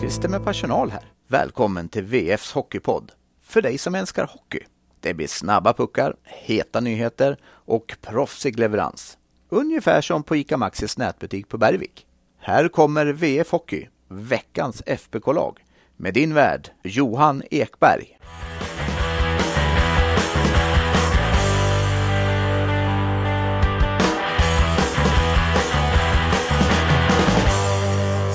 Christer med personal här. Välkommen till VFs Hockeypodd. För dig som älskar hockey. Det blir snabba puckar, heta nyheter och proffsig leverans. Ungefär som på ICA Maxis nätbutik på Bergvik. Här kommer VF Hockey, veckans FBK-lag, med din värd Johan Ekberg.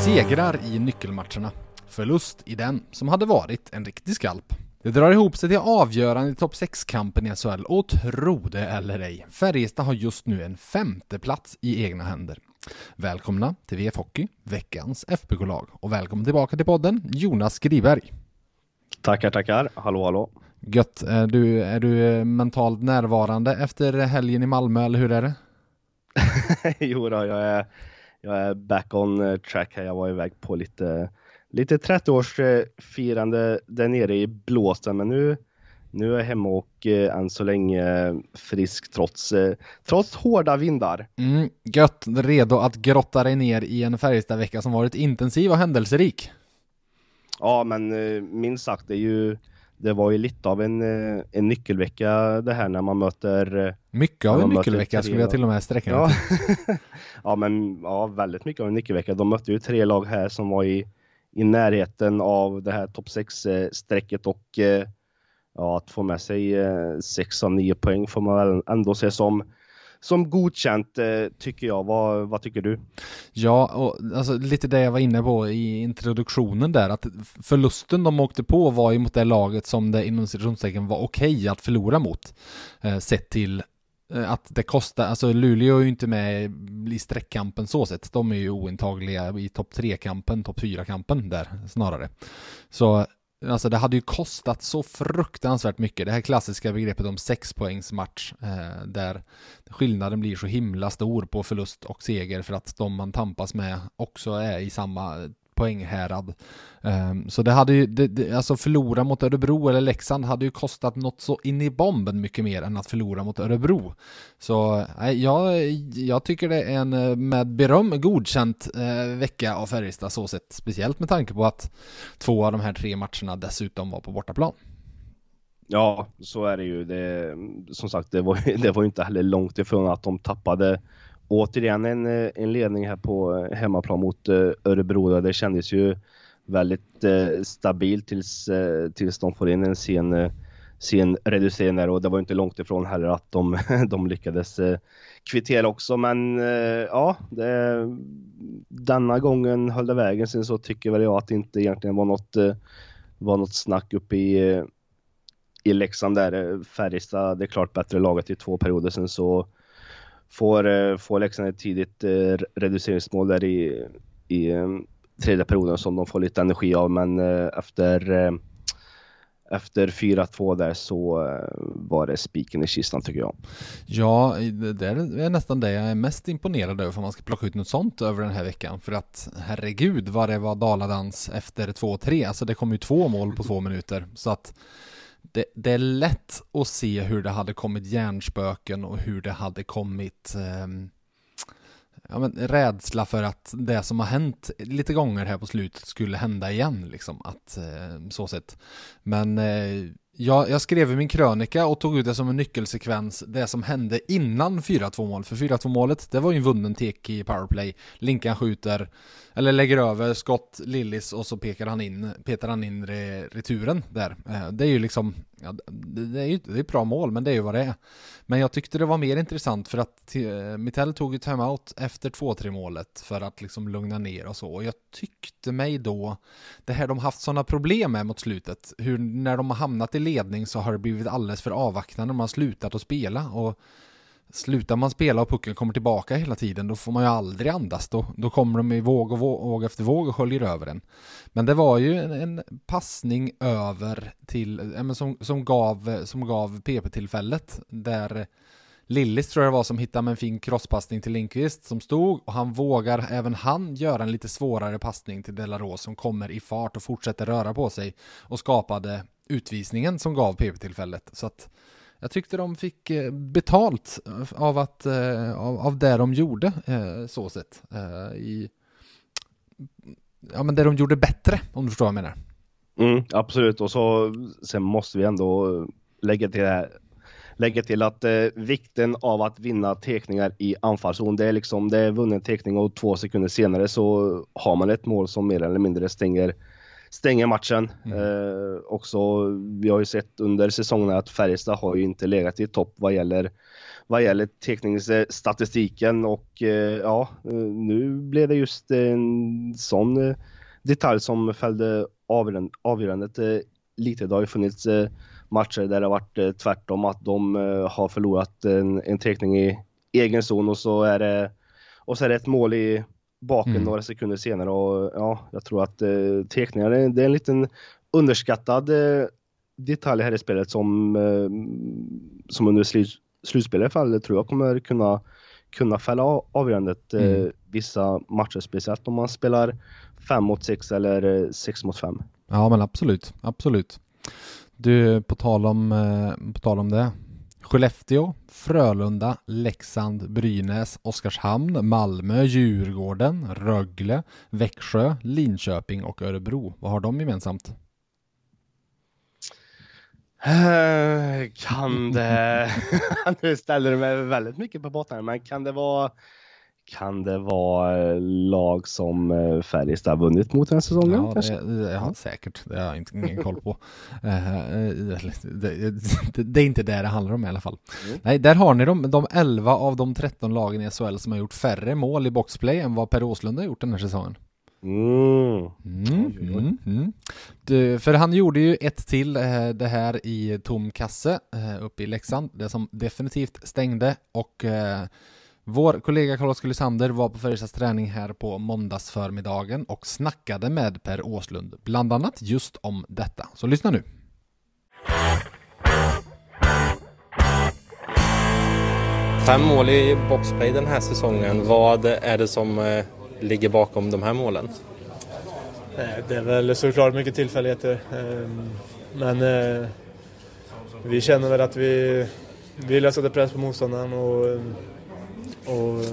Segrar i nyckelmatcherna. Förlust i den som hade varit en riktig skalp. Det drar ihop sig till avgörande i topp 6-kampen i SHL och tro det eller ej, Färjestad har just nu en femte plats i egna händer. Välkomna till VF Hockey, veckans FBK-lag och välkommen tillbaka till podden Jonas Skriberg. Tackar, tackar. Hallå, hallå. Gött. Är du, är du mentalt närvarande efter helgen i Malmö eller hur är det? jo då, jag är, jag är back on track här. Jag var iväg på lite lite 30-årsfirande där nere i blåsten, men nu, nu är jag hemma och eh, än så länge frisk trots, eh, trots hårda vindar. Mm, gött, redo att grotta dig ner i en Färjestad-vecka som varit intensiv och händelserik. Ja, men eh, minst sagt, det, är ju, det var ju lite av en, eh, en nyckelvecka det här när man möter... Eh, mycket av en nyckelvecka skulle jag till och med sträcka ja. ja, men ja, väldigt mycket av en nyckelvecka. De mötte ju tre lag här som var i i närheten av det här topp 6-strecket och eh, ja, att få med sig 6 eh, av 9 poäng får man väl ändå se som som godkänt eh, tycker jag. Vad, vad tycker du? Ja, och alltså, lite det jag var inne på i introduktionen där, att förlusten de åkte på var ju mot det laget som det inom citationstecken var okej okay att förlora mot. Eh, sett till eh, att det kostar, alltså Luleå är ju inte med i streckkampen så sett. De är ju ointagliga i topp 3-kampen, topp 4-kampen där snarare. Så alltså det hade ju kostat så fruktansvärt mycket. Det här klassiska begreppet om sexpoängsmatch eh, där skillnaden blir så himla stor på förlust och seger för att de man tampas med också är i samma poänghärad. Um, så det hade ju, det, det, alltså förlora mot Örebro eller Leksand hade ju kostat något så in i bomben mycket mer än att förlora mot Örebro. Så nej, jag, jag tycker det är en eh, med beröm godkänt eh, vecka av Färjestad så sett. Speciellt med tanke på att två av de här tre matcherna dessutom var på bortaplan. Ja, så är det ju. Det, som sagt, det var, det var inte heller långt ifrån att de tappade återigen en, eh, en ledning här på eh, hemmaplan mot eh, Örebro. Det kändes ju väldigt eh, stabilt tills, eh, tills de får in en sen, sen reducering där och det var inte långt ifrån heller att de, de lyckades eh, kvittera också. Men ja, det, denna gången höll det vägen. Sen så tycker väl jag att det inte egentligen var något, var något snack uppe i, i Leksand där. Färjestad, det är klart bättre laget i två perioder. Sen så får, eh, får Leksand ett tidigt eh, reduceringsmål där i, i eh, tredje perioden som de får lite energi av men efter efter 4-2 där så var det spiken i kistan tycker jag. Ja, det är nästan det jag är mest imponerad över om man ska plocka ut något sånt över den här veckan. För att herregud vad det var daladans efter 2-3. Alltså det kom ju två mål på två minuter. Så att det, det, är lätt att se hur det hade kommit hjärnspöken och hur det hade kommit eh, ja, men, rädsla för att det som har hänt lite gånger här på slutet skulle hända igen. Liksom, att, eh, så sett. Men eh, jag, jag skrev i min krönika och tog ut det som en nyckelsekvens, det som hände innan 4-2 mål. För 4-2 målet, det var ju en vunnen tek i powerplay. Linkan skjuter, eller lägger över skott, Lillis och så pekar han in, petar han in re, returen där. Eh, det är ju liksom, ja, det är ju det är ett bra mål, men det är ju vad det är. Men jag tyckte det var mer intressant för att eh, Mitell Mittell tog ju timeout efter 2-3 målet för att liksom lugna ner och så. Och jag tyckte mig då, det här de haft sådana problem med mot slutet, hur när de har hamnat i ledning så har det blivit alldeles för avvaktande, de har slutat att spela. Och Slutar man spela och pucken kommer tillbaka hela tiden, då får man ju aldrig andas. Då, då kommer de i våg, och våg, våg efter våg och sköljer över en. Men det var ju en, en passning över till, äh, som, som gav, som gav PP-tillfället, där Lillis tror jag det var som hittade med en fin crosspassning till Lindqvist som stod och han vågar även han göra en lite svårare passning till Delaros som kommer i fart och fortsätter röra på sig och skapade utvisningen som gav PP-tillfället. Så att jag tyckte de fick eh, betalt eh, av, att, eh, av, av det de gjorde, så sett. I, ja men det de gjorde bättre, om du förstår vad jag menar. Mm, absolut, och så sen måste vi ändå lägga till det här lägga till att eh, vikten av att vinna tekningar i anfallszon, det är liksom, det är vunnen tekning och två sekunder senare så har man ett mål som mer eller mindre stänger, stänger matchen. Mm. Eh, också, vi har ju sett under säsongen att Färjestad har ju inte legat i topp vad gäller vad gäller teckningsstatistiken och eh, ja, nu blev det just en sån eh, detalj som fällde avgörandet eh, lite. Det har ju funnits matcher där det har varit tvärtom, att de har förlorat en, en teckning i egen zon och så är det, och så är det ett mål i baken mm. några sekunder senare och ja, jag tror att eh, teckningar det är en liten underskattad eh, detalj här i spelet som, eh, som under slutspel i alla fall tror jag kommer kunna, kunna fälla avgörandet eh, mm. vissa matcher, speciellt om man spelar 5 mot 6 eller 6 mot 5. Ja men absolut, absolut. Du, på tal om, eh, på tal om det. Skellefteå, Frölunda, Leksand, Brynäs, Oskarshamn, Malmö, Djurgården, Rögle, Växjö, Linköping och Örebro. Vad har de gemensamt? Eh, kan det... nu ställer du mig väldigt mycket på botten, men kan det vara kan det vara eh, lag som eh, Färjestad vunnit mot den säsongen? Ja, det, ja säkert. Det har jag inte, ingen koll på. det, det, det, är inte det det handlar om i alla fall. Mm. Nej, där har ni de, de 11 av de 13 lagen i SHL som har gjort färre mål i boxplay än vad Per Åslund har gjort den här säsongen. Mm. Mm, mm, mm. Du, för han gjorde ju ett till eh, det här i tom kasse eh, uppe i Leksand, det som definitivt stängde och eh, vår kollega Carl-Oskar Lysander var på Färjestads träning här på måndagsförmiddagen och snackade med Per Åslund, bland annat just om detta. Så lyssna nu. Fem mål i boxplay den här säsongen. Vad är det som eh, ligger bakom de här målen? Det är väl såklart mycket tillfälligheter. Ehm, men eh, vi känner väl att vi vill sätta press på motståndaren och, och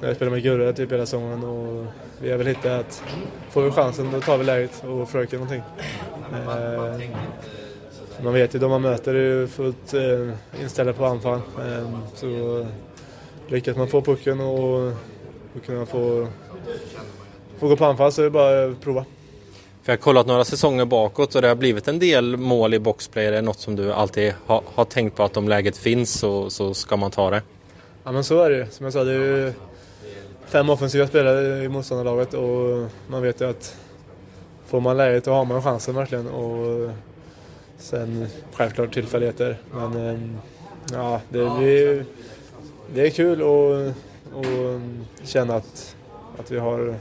när jag spelar med Gurra typ hela säsongen och vi har väl hittat att får vi chansen då tar vi läget och försöker någonting. Eh, man vet ju, de man möter är ju fullt eh, inställda på anfall. Ehm, så lyckas man få pucken och och kunna få, få gå på anfall så är det bara att prova. För jag har kollat några säsonger bakåt och det har blivit en del mål i boxplay. Är det något som du alltid har, har tänkt på att om läget finns så, så ska man ta det? Ja men så är det ju. Som jag sa, det är ju fem offensiva spelare i motståndarlaget och man vet ju att får man läget då har man chansen verkligen. Och sen självklart tillfälligheter. Men ehm, ja, det, vi, det är kul och och känna att, att vi har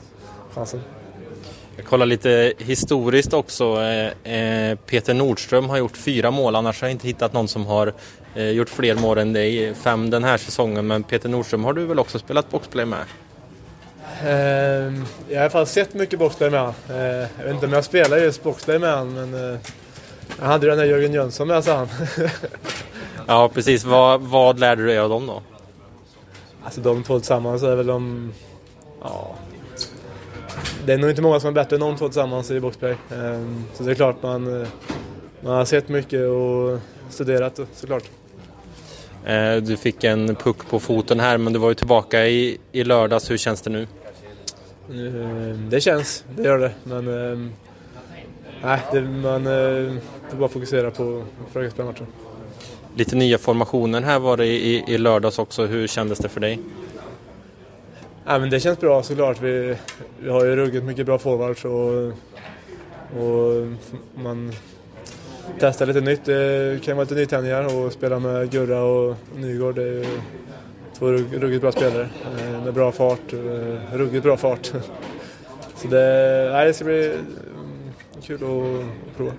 chansen. Jag kollar lite historiskt också. Eh, eh, Peter Nordström har gjort fyra mål, annars har jag inte hittat någon som har eh, gjort fler mål än dig. Fem den här säsongen, men Peter Nordström har du väl också spelat boxplay med? Ehm, jag har i alla fall sett mycket boxplay med honom. Jag vet inte om jag spelar just boxplay med honom, men jag hade den där Jörgen Jönsson med, sa han. ja, precis. Vad, vad lärde du dig av dem då? Alltså de två tillsammans är väl de... Ja. Det är nog inte många som är bättre än de två tillsammans i boxplay. Ehm, så det är klart man, man har sett mycket och studerat såklart. Eh, du fick en puck på foten här men du var ju tillbaka i, i lördags. Hur känns det nu? Ehm, det känns, det gör det. Men ehm, nej, det, man får bara fokusera på att försöka spela matchen. Lite nya formationer här var det i, i lördags också. Hur kändes det för dig? Ja, men det känns bra såklart. Vi, vi har ju ruggigt mycket bra forwards och, och man testar lite nytt. Det kan vara lite nytändningar och spela med Gurra och Nygård. Det är två ruggigt bra spelare eh, med bra fart. Eh, ruggigt bra fart. Så det, nej, det ska bli kul att prova.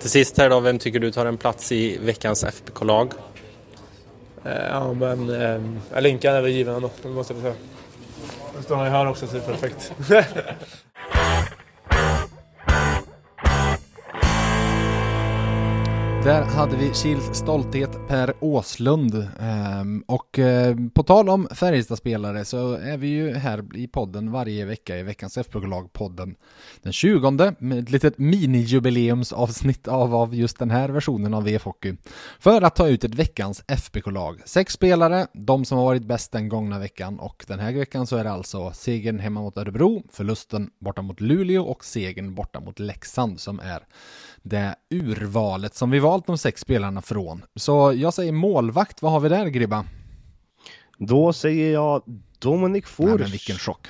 Till sist här då, vem tycker du tar en plats i veckans FBK-lag? Eh, ja, men äh, Linkan är väl given ändå, det måste jag säga. Nu står han ju här också, så det är perfekt. Där hade vi Kils stolthet Per Åslund. Ehm, och eh, på tal om Färjestad-spelare så är vi ju här i podden varje vecka i veckans FBK-lag-podden den 20 med ett litet mini-jubileumsavsnitt av, av just den här versionen av VF Hockey. För att ta ut ett veckans FBK-lag. Sex spelare, de som har varit bäst den gångna veckan och den här veckan så är det alltså segern hemma mot Örebro, förlusten borta mot Luleå och segern borta mot Leksand som är det urvalet som vi valt de sex spelarna från. Så jag säger målvakt, vad har vi där Gribba? Då säger jag Dominik Fors. Nej, men vilken chock.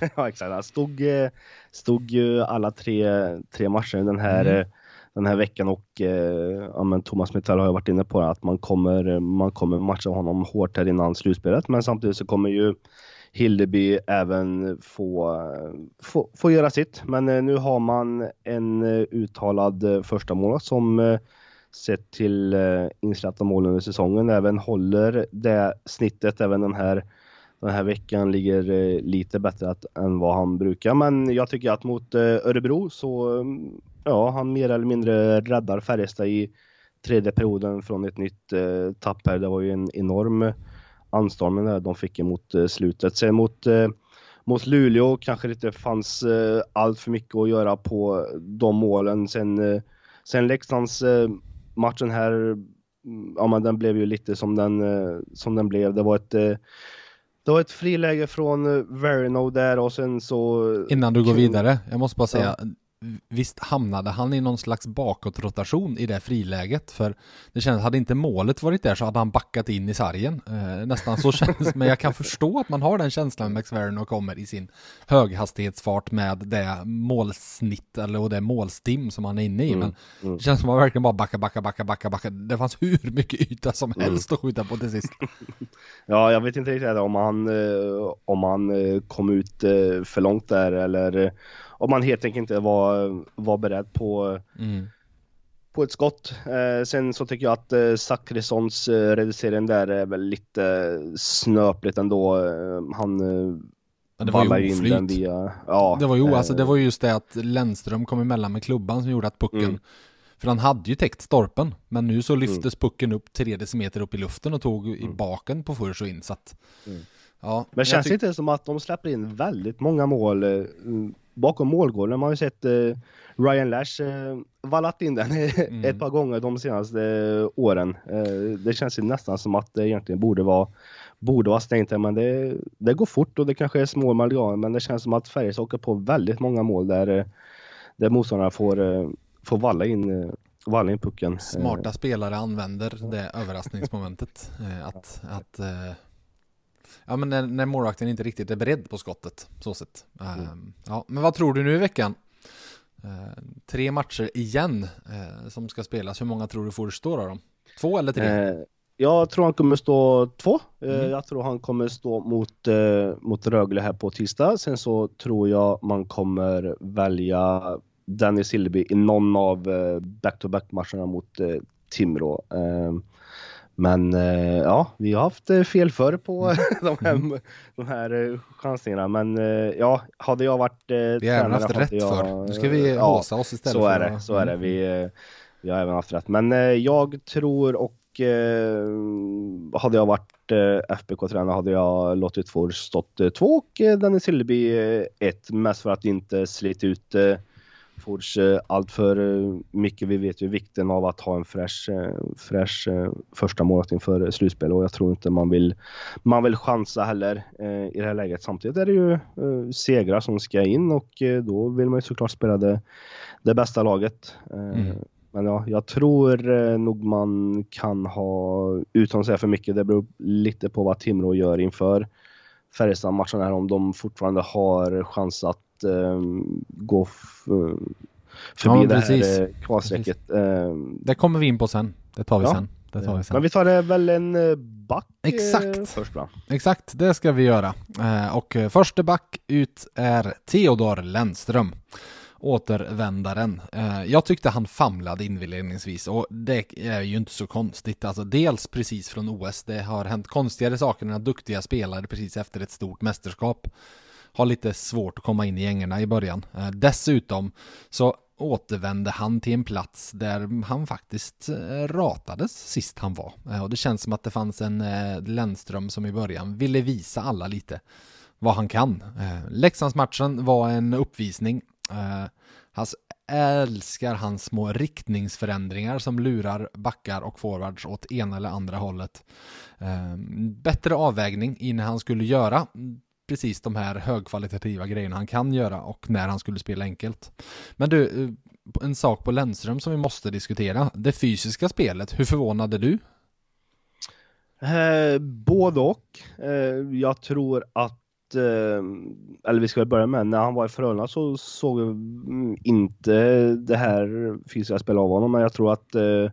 ja exakt, han stod, eh, stod ju alla tre, tre matcher den här, mm. Eh, den här veckan och eh, ja, men Thomas Metall har ju varit inne på att man kommer, man kommer matcha honom hårt här innan slutspelet men samtidigt så kommer ju Hildeby även få, få, få göra sitt. Men eh, nu har man en eh, uttalad eh, första målvakt som sett till insläppta mål under säsongen även håller det snittet även den här den här veckan ligger lite bättre att, än vad han brukar. Men jag tycker att mot Örebro så, mm, ja, han mer eller mindre räddar Färjestad i tredje perioden från ett nytt eh, tapp här. Det var ju en enorm anstormningen där de fick emot eh, slutet. Sen mot, eh, mot Luleå kanske det inte fanns eh, allt för mycket att göra på de målen. Sen, sen Leksands matchen här, mm, ja men den blev ju lite som den, som den blev. Det var ett det var ett friläge från Verino där och sen så... Innan du går vidare, jag måste bara säga, ja visst hamnade han i någon slags bakåtrotation i det friläget? För det känns, hade inte målet varit där så hade han backat in i sargen. Eh, nästan så känns men jag kan förstå att man har den känslan med McSverren och kommer i sin höghastighetsfart med det målsnitt eller och det målstim som han är inne i. Mm, men mm. det känns som att man verkligen bara backa, backa, backa, backa, backa det fanns hur mycket yta som mm. helst att skjuta på till sist. Ja, jag vet inte riktigt om han eh, om han eh, kom ut för långt där eller om man helt enkelt inte var, var beredd på, mm. på ett skott. Eh, sen så tycker jag att eh, Zachrissons eh, reducering där är väl lite snöpligt ändå. Eh, han eh, Ja, det var ju oflyt. Via, ja, det var ju, alltså, det var just det att Lennström kom emellan med klubban som gjorde att pucken mm. För han hade ju täckt stolpen Men nu så lyftes mm. pucken upp tre decimeter upp i luften och tog mm. i baken på Furs och in så att, mm. ja, Men känns det inte som att de släpper in väldigt många mål eh, bakom målgården. Man har ju sett eh, Ryan Lash eh, vallat in den mm. ett par gånger de senaste eh, åren. Det känns ju nästan som att det egentligen borde vara borde vara stängt men det, det går fort och det kanske är små marginaler, men det känns som att Färjestad åker på väldigt många mål där, där motståndarna får, får valla in valla in pucken. Smarta spelare använder det överraskningsmomentet. Att, att Ja men när, när målvakten inte riktigt är beredd på skottet, så sett. Mm. Uh, ja, men vad tror du nu i veckan? Uh, tre matcher igen uh, som ska spelas. Hur många tror du får stå då? Två eller tre? Eh, jag tror han kommer stå två. Mm. Jag tror han kommer stå mot, mot Rögle här på tisdag. Sen så tror jag man kommer välja Dennis Hilleby i någon av back-to-back matcherna mot Timrå. Men eh, ja, vi har haft eh, fel förr på mm. de här, mm. de här eh, chansningarna. Men ja, hade jag varit Vi har även haft rätt jag, för. Nu ska vi ja, håsa oss istället. Så är det, så är det. Vi, mm. vi har även haft rätt. Men jag tror och hade jag varit FBK-tränare hade jag låtit Fors stått två och Dennis Hilleby ett. Mest för att inte slita ut Fords eh, allt för eh, mycket. Vi vet ju vikten av att ha en fräsch, eh, fräsch första målet inför slutspel och jag tror inte man vill, man vill chansa heller i det här läget. Samtidigt är det ju segrar som ska in och då vill man ju såklart spela det, det bästa laget. Mm. Men ja, jag tror nog man kan ha, utan att säga för mycket, det beror lite på vad Timrå gör inför Färjestad-matchen här, om de fortfarande har chans att eh, gå förbi ja, det här eh, kvalstrecket. Eh, det kommer vi in på sen. Det tar vi ja. sen. Det tar vi sen. Men vi tar det väl en eh, back Exakt. först va? Exakt, det ska vi göra. Och första back ut är Theodor Lennström återvändaren. Jag tyckte han famlade inledningsvis och det är ju inte så konstigt. Alltså dels precis från OS, det har hänt konstigare saker när duktiga spelare precis efter ett stort mästerskap har lite svårt att komma in i gängerna i början. Eh, dessutom så återvände han till en plats där han faktiskt eh, ratades sist han var. Eh, och det känns som att det fanns en Lennström som i början ville visa alla lite vad han kan. Leksandsmatchen var en uppvisning. Han älskar hans små riktningsförändringar som lurar backar och forwards åt ena eller andra hållet. Bättre avvägning i när han skulle göra precis de här högkvalitativa grejerna han kan göra och när han skulle spela enkelt. Men du, eh, en sak på Lennström som vi måste diskutera. Det fysiska spelet, hur förvånade du? Eh, både och. Eh, jag tror att, eh, eller vi ska börja med, när han var i Frölunda så såg jag mm, inte det här fysiska spelet av honom, men jag tror att eh,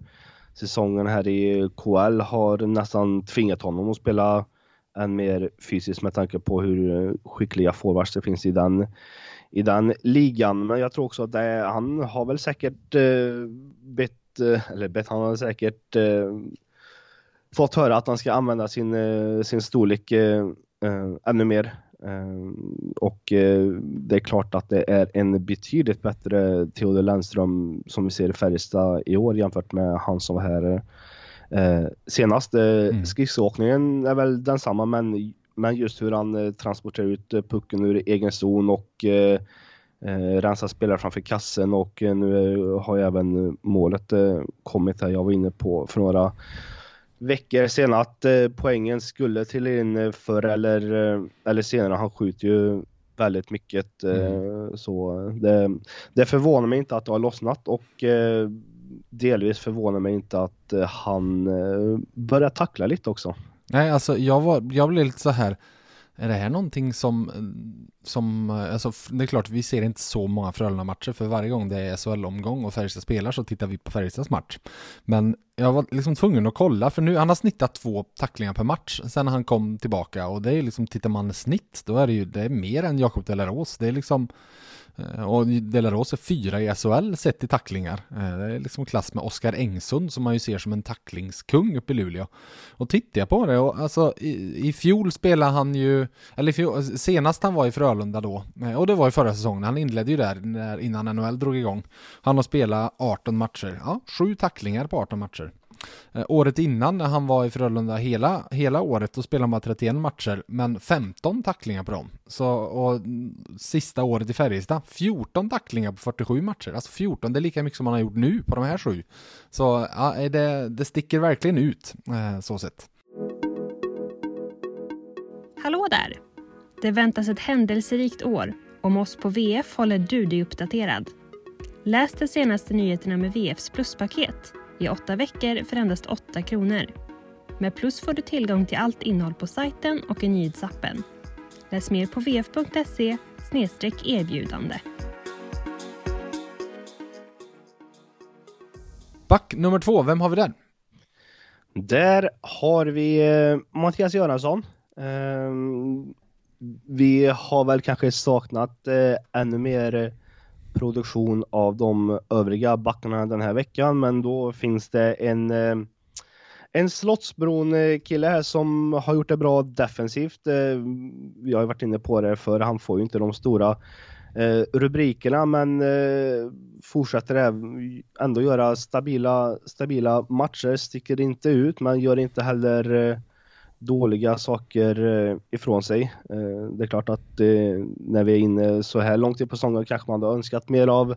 säsongen här i KL har nästan tvingat honom att spela än mer fysiskt med tanke på hur skickliga forwards det finns i den, i den ligan. Men jag tror också att det, han har väl säkert eh, bett, eh, eller bett, han har säkert eh, fått höra att han ska använda sin, eh, sin storlek eh, eh ännu mer. Eh, och det är klart att det är en betydligt bättre Theodor Lennström som vi ser i Färjestad i år jämfört med han som var här senast, eh, mm. skridskoåkningen är väl densamma men, men just hur han eh, transporterar ut eh, pucken ur egen zon och eh, eh, rensar spelare framför kassen och eh, nu har ju även målet kommit här. Jag var inne på för några veckor sedan att poängen skulle till in förr eller, eller senare. Han skjuter ju väldigt mycket mm. så det, det förvånar mig inte att det har lossnat och delvis förvånar mig inte att eh, han eh, börjar tackla lite också. Nej, alltså jag, var, jag blev lite så här, är det här någonting som, eh, som, eh, alltså det är klart vi ser inte så många Frölunda-matcher för varje gång det är SHL-omgång och Färjestad spelar så tittar vi på Färjestads match. Men jag var liksom tvungen att kolla för nu, han har snittat två tacklingar per match sen han kom tillbaka och det är liksom, tittar man snitt då är det ju, det är mer än Jakob Delaros. Det är liksom eh, och Delaros är fyra i SHL sett i tacklingar. Eh, det är liksom klass med Oskar Engsund som man ju ser som en tacklingskung uppe i Luleå. Och tittar jag på det och alltså i, i fjol spelade han ju, eller fjol, senast han var i Frölunda då, eh, och det var i förra säsongen, han inledde ju där när, innan NHL drog igång. Han har spelat 18 matcher, ja, sju tacklingar på 18 matcher. Eh, året innan när han var i Frölunda hela, hela året, då spelade han bara 31 matcher, men 15 tacklingar på dem. Så, och sista året i Färjestad, 14 tacklingar på 47 matcher. Alltså 14, det är lika mycket som han har gjort nu på de här sju. Så ja, eh, det, det sticker verkligen ut, eh, så sett. Hallå där! Det väntas ett händelserikt år. Om oss på VF håller du dig uppdaterad. Läs de senaste nyheterna med VFs pluspaket i åtta veckor för endast 8 kronor. Med Plus får du tillgång till allt innehåll på sajten och i nyhetsappen. Läs mer på vf.se erbjudande. Back nummer två, vem har vi där? Där har vi eh, Mattias Göransson. Vi har väl kanske saknat eh, ännu mer produktion av de övriga backarna den här veckan, men då finns det en eh, en Slottsbron eh, kille här som har gjort det bra defensivt. Eh, vi har ju varit inne på det för han får ju inte de stora eh, rubrikerna men fortsätter ändå göra stabila, stabila matcher, sticker inte ut men gör inte heller dåliga saker eh, ifrån sig. Eh, det är klart att eh, när vi är inne så här långt på säsongen kanske man hade önskat mer av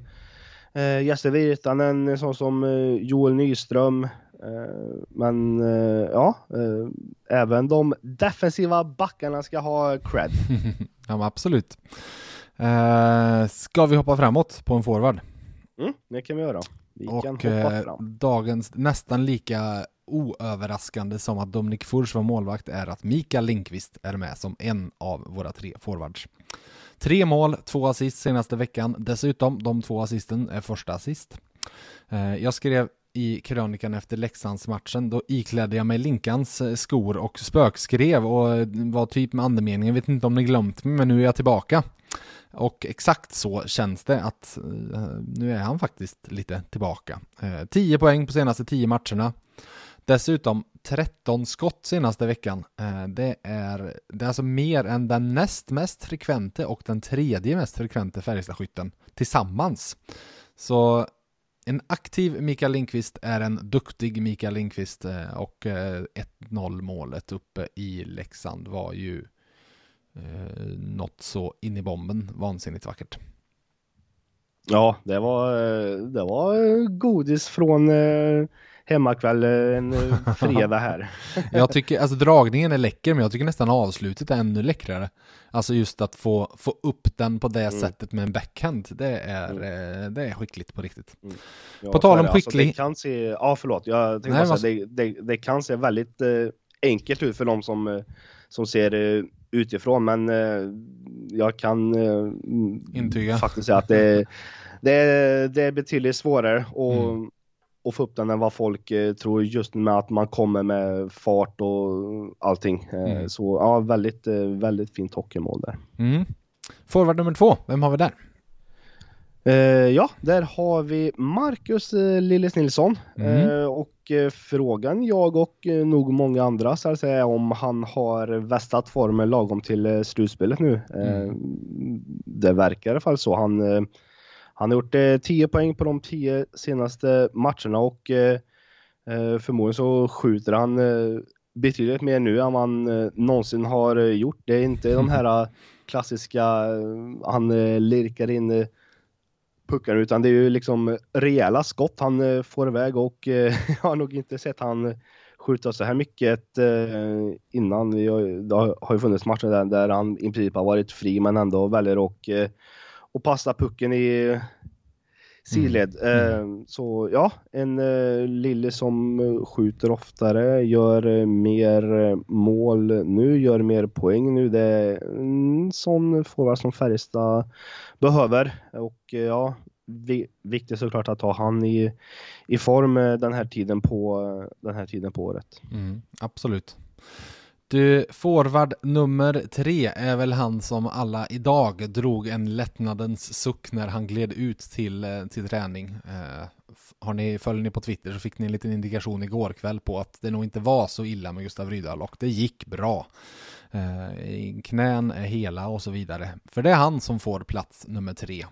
Jesse Virtanen, en sån som Joel Nyström. Men ja, även de defensiva backarna ska ha cred. ja, absolut. Ska vi hoppa framåt på en forward? Mm, det kan vi göra. Vi och dagens nästan lika oöverraskande som att Dominik Furs var målvakt är att Mikael Linkvist är med som en av våra tre forwards. Tre mål, två assist senaste veckan. Dessutom, de två assisten är första assist. Eh, jag skrev i krönikan efter Leksandsmatchen, då iklädde jag mig Linkans eh, skor och spökskrev och eh, var typ med andemeningen, vet inte om ni glömt mig, men nu är jag tillbaka. Och exakt så känns det att nu är han faktiskt lite tillbaka. 10 poäng på senaste 10 matcherna. Dessutom 13 skott senaste veckan. Eh, det är, det är alltså mer än den näst mest frekvente och den tredje mest frekvente Färjestadskytten tillsammans. Så en aktiv Mikael Lindqvist är en duktig Mikael Lindqvist eh, och eh, 1-0 målet uppe i Leksand var ju något så in i bomben vansinnigt vackert. Ja, det var, det var godis från hemmakväll en fredag här. jag tycker, alltså dragningen är läcker men jag tycker nästan avslutet är ännu läckrare. Alltså just att få, få upp den på det mm. sättet med en backhand, det är, mm. det är skickligt på riktigt. Mm. Ja, på tal om skicklig... Alltså, det kan se, ja förlåt, jag tänkte Nej, säga, det, det, det, kan se väldigt eh, enkelt ut för de som, eh, som ser eh, utifrån men eh, jag kan eh, Intyga. faktiskt säga att det, det, det är betydligt svårare och mm och få upp den än vad folk eh, tror just med att man kommer med fart och allting. Eh, mm. Så ja, väldigt, eh, väldigt fint hockeymål där. Mm. Forward nummer två, vem har vi där? Eh, ja, där har vi Marcus eh, Lillis Nilsson mm. eh, och frågan jag och nog många andra så att säga om han har västat formen lagom till slutspelet nu. Mm. det verkar i alla fall så. Han han har gjort eh, 10 poäng på de 10 senaste matcherna och eh, eh, förmodligen så skjuter han eh, betydligt mer nu än man eh, någonsin har eh, gjort. Det är inte de här eh, klassiska, eh, han eh, lirkar in puckar utan det är ju liksom rejäla skott han får iväg och jag har nog inte sett han skjuta så här mycket innan. Det har ju funnits matcher där, där han i princip har varit fri men ändå väljer att och passa pucken i sidled. Mm. Mm. Så ja, en uh, Lille som skjuter oftare, gör uh, mer mål nu, gör mer poäng nu. Det är en sån forward som Färjestad behöver. Och ja, vi, viktigt såklart att ha han i, i form den här tiden på, den här tiden på året. Mm, absolut. Du, forward nummer tre är väl han som alla idag drog en lättnadens suck när han gled ut till, eh, till träning. Eh, har ni, följer ni på Twitter så fick ni en liten indikation igår kväll på att det nog inte var så illa med Gustav Rydahl och det gick bra. Eh, knän är hela och så vidare. För det är han som får plats nummer tre.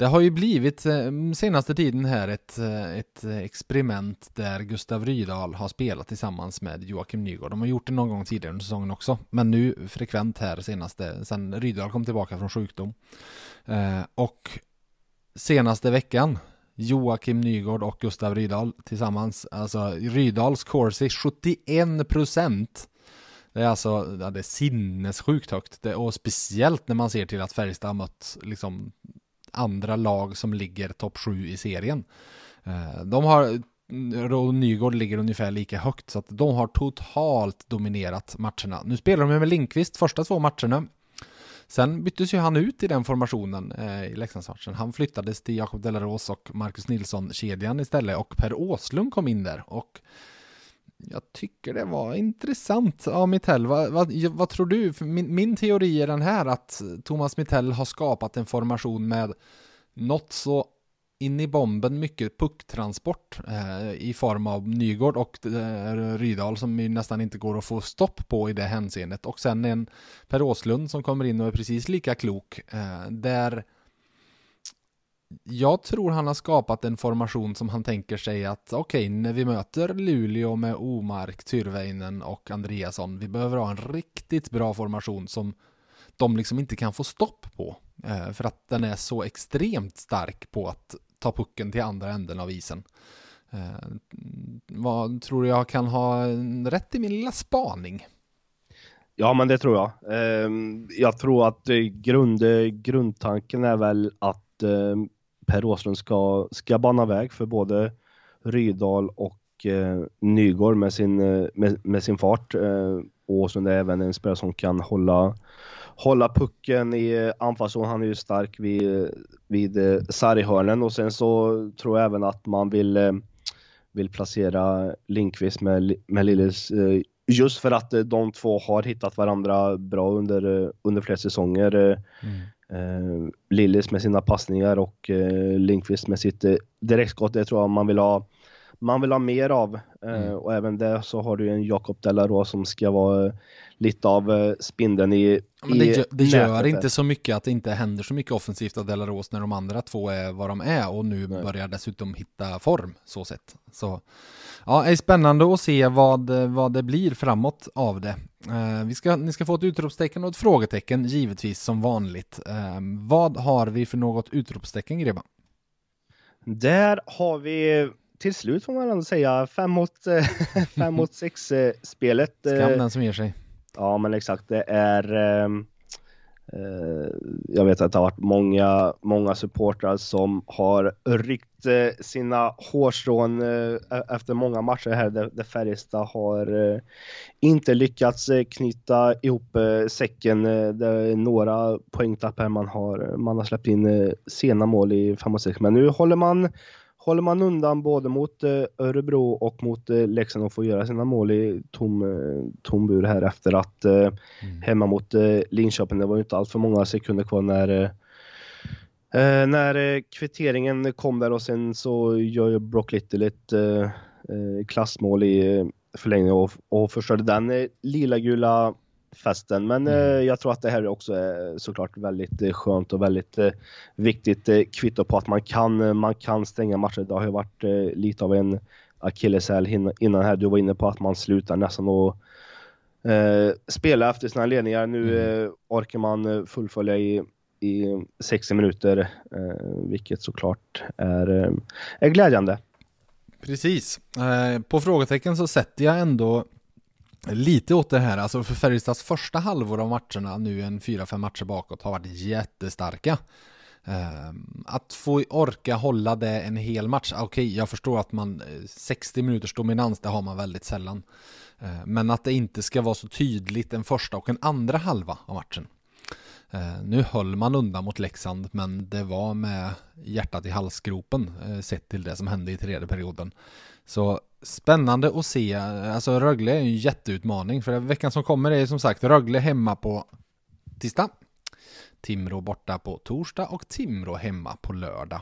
Det har ju blivit eh, senaste tiden här ett, eh, ett experiment där Gustav Rydahl har spelat tillsammans med Joakim Nygård. De har gjort det någon gång tidigare under säsongen också, men nu frekvent här senaste, sen Rydahl kom tillbaka från sjukdom. Eh, och senaste veckan, Joakim Nygård och Gustav Rydahl tillsammans, alltså Rydahls corsi 71 procent. Det är alltså, ja, det är sinnessjukt högt. Det, och speciellt när man ser till att Färjestad har mött liksom andra lag som ligger topp 7 i serien. Eh, de har, och Nygård ligger ungefär lika högt, så att de har totalt dominerat matcherna. Nu spelar de med Linkvist första två matcherna. Sen byttes ju han ut i den formationen eh, i Leksandsmatchen. Han flyttades till Jakob Delaros och Marcus Nilsson-kedjan istället och Per Åslund kom in där. Och jag tycker det var intressant av Mittell. Vad, vad, vad tror du? Min, min, teori är den här att Thomas Mittell har skapat en formation med något så in i bomben mycket pucktransport eh, i form av Nygård och eh, Rydal som nästan inte går att få stopp på i det hänseendet och sen en Per Åslund som kommer in och är precis lika klok eh, där jag tror han har skapat en formation som han tänker sig att okej, okay, när vi möter Luleå med Omark, Tyrväinen och Andreasson, vi behöver ha en riktigt bra formation som de liksom inte kan få stopp på. Eh, för att den är så extremt stark på att ta pucken till andra änden av isen. Eh, vad tror du jag kan ha rätt i min lilla spaning? Ja, men det tror jag. Eh, jag tror att grund, grundtanken är väl att Per Åslund ska, ska bana väg för både Rydal och eh, Nygård med sin, eh, med, med sin fart. Eh, Åslund är även en spelare som kan hålla, hålla pucken i anfallszon. Han är ju stark vid, vid eh, sarghörnen och sen så tror jag även att man vill, eh, vill placera Linkvist med, med Lillis eh, Just för att eh, de två har hittat varandra bra under, eh, under flera säsonger. Mm. Eh, Lillis med sina passningar och eh, Linkvist med sitt eh, direktskott. Det tror jag man vill ha man vill ha mer av. Mm. Och även det så har du en Jakob Delarå som ska vara lite av spindeln i, men det, gör, det gör inte så mycket att det inte händer så mycket offensivt av Delaros när de andra två är vad de är och nu Nej. börjar dessutom hitta form så sett. Så ja, det är spännande att se vad, vad det blir framåt av det. Eh, vi ska, ni ska få ett utropstecken och ett frågetecken givetvis som vanligt. Eh, vad har vi för något utropstecken Greba? Där har vi till slut får man ändå säga fem mot, fem mot sex spelet. Skam den som ger sig. Ja men exakt, det är ehm, eh, jag vet att det har varit många, många supportrar som har ryckt eh, sina hårstrån eh, e-, efter många matcher här där, Färjestad har inte lyckats knyta ihop säcken. Det är några poängtapp här man har, man har släppt in sena mål i 5 och 6 men nu håller man håller man undan både mot eh, Örebro och mot eh, Leksand och får göra sina mål i tom, eh, tom bur här efter att mm. hemma mot Linköping, det var ju inte allt för många sekunder kvar när när kvitteringen kom där och sen så gör ju Brock Little ett klassmål i förlängning och, och förstörde den lila gula festen. Men mm. eh, jag tror att det här också är såklart väldigt eh, skönt och väldigt eh, viktigt eh, kvitto på att man kan, eh, man kan stänga matcher. Det har ju varit eh, lite av en akilleshäl innan här. Du var inne på att man slutar nästan och eh, spela efter sina ledningar. Nu mm. orkar man fullfölja i, i 60 minuter, vilket såklart är, är glädjande. Precis. på frågetecken så sätter jag ändå Lite åt det här, alltså för Färjestads första halvår av matcherna, nu en 4-5 matcher bakåt, har varit jättestarka. Ehm, att få orka hålla det en hel match, okej okay, jag förstår att man eh, 60 minuters dominans, det har man väldigt sällan. Ehm, men att det inte ska vara så tydligt en första och en andra halva av matchen. Ehm, nu höll man undan mot Leksand, men det var med hjärtat i halsgropen eh, sett till det som hände i tredje perioden. Så spännande att se. Alltså Rögle är en jätteutmaning för veckan som kommer är som sagt Rögle hemma på tisdag. Timrå borta på torsdag och Timrå hemma på lördag.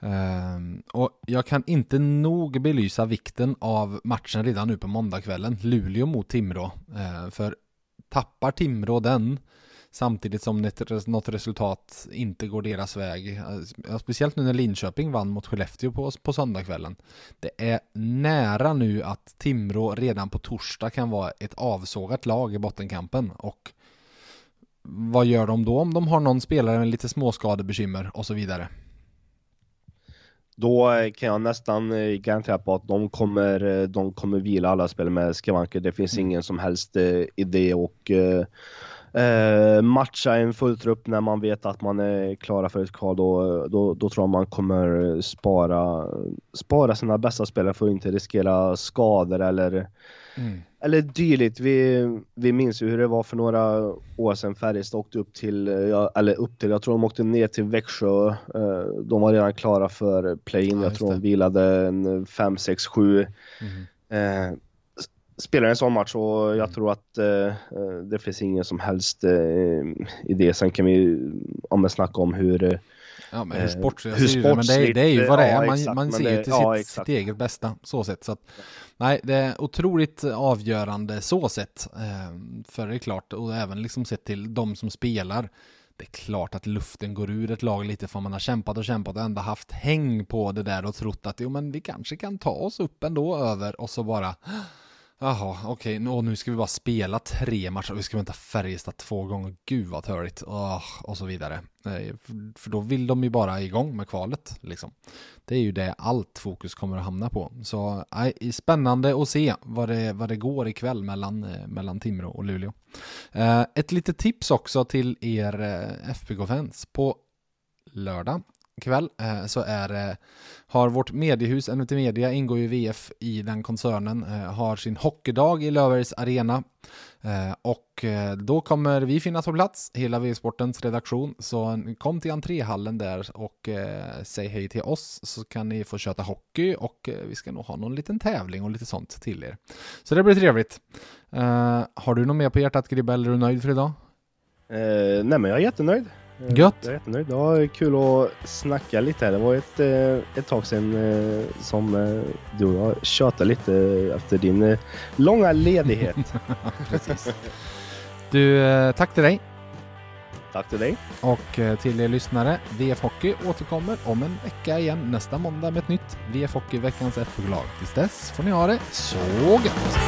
Um, och jag kan inte nog belysa vikten av matchen redan nu på måndagskvällen. Luleå mot Timrå. Uh, för tappar Timrå den Samtidigt som något resultat inte går deras väg. Speciellt nu när Linköping vann mot Skellefteå på, på söndagskvällen. Det är nära nu att Timrå redan på torsdag kan vara ett avsågat lag i bottenkampen. Och vad gör de då om de har någon spelare med lite småskadebekymmer och så vidare? Då kan jag nästan eh, garantera på att de kommer, eh, de kommer vila alla spelare med skavanker. Det finns mm. ingen som helst eh, idé och eh, matcha en fulltrupp när man vet att man är klara för ett kval, då, då, då tror jag man kommer spara, spara sina bästa spelare för att inte riskera skador eller, mm. eller dylikt. Vi, vi minns ju hur det var för några år sedan Färjestad åkte upp till, eller upp till, jag tror de åkte ner till Växjö. Eh, de var redan klara för play-in, ja, jag tror de vilade en 5, 6, 7. Mm spelar en sån match och jag mm. tror att eh, det finns ingen som helst eh, idé. Sen kan vi om snacka om hur eh, Ja men hur sportsligt, hur sportsligt men det, är, det är ju vad det är, man, exakt, man ser ju till ja, sitt, sitt, eget bästa så sett. Så att, nej, det är otroligt avgörande så sett. För det är klart, och även liksom sett till de som spelar. Det är klart att luften går ur ett lag lite för man har kämpat och kämpat och ändå haft häng på det där och trott att jo men vi kanske kan ta oss upp ändå över och så bara Jaha, okej, okay. nu ska vi bara spela tre matcher, och vi ska vänta Färjestad två gånger, gud vad törligt, oh, och så vidare. För då vill de ju bara igång med kvalet, liksom. Det är ju det allt fokus kommer att hamna på. Så eh, spännande att se vad det, vad det går ikväll mellan, eh, mellan Timrå och Luleå. Eh, ett litet tips också till er eh, FBK-fans. På lördag kväll eh, så är har vårt mediehus NUT Media, ingår ju VF i den koncernen, eh, har sin hockeydag i Löfbergs Arena. Eh, och då kommer vi finnas på plats, hela VF Sportens redaktion. Så kom till entréhallen där och säg hej till oss så kan ni få köta hockey och vi ska nog ha någon liten tävling och lite sånt till er. Så det blir trevligt. Har du något mer på hjärtat Gribbe eller är du nöjd för idag? Eh, nej men jag är jättenöjd. Eh, Gött. Jag är jättenöjd. Det var kul att snacka lite här. Det var ett, eh, ett tag sedan eh, som du och jag tjatade lite efter din långa ledighet. Precis. Du, tack till dig. Tack till dig. Och till er lyssnare, VF Hockey återkommer om en vecka igen nästa måndag med ett nytt VF Hockey veckans FBG-lag. Tills dess får ni ha det så gött!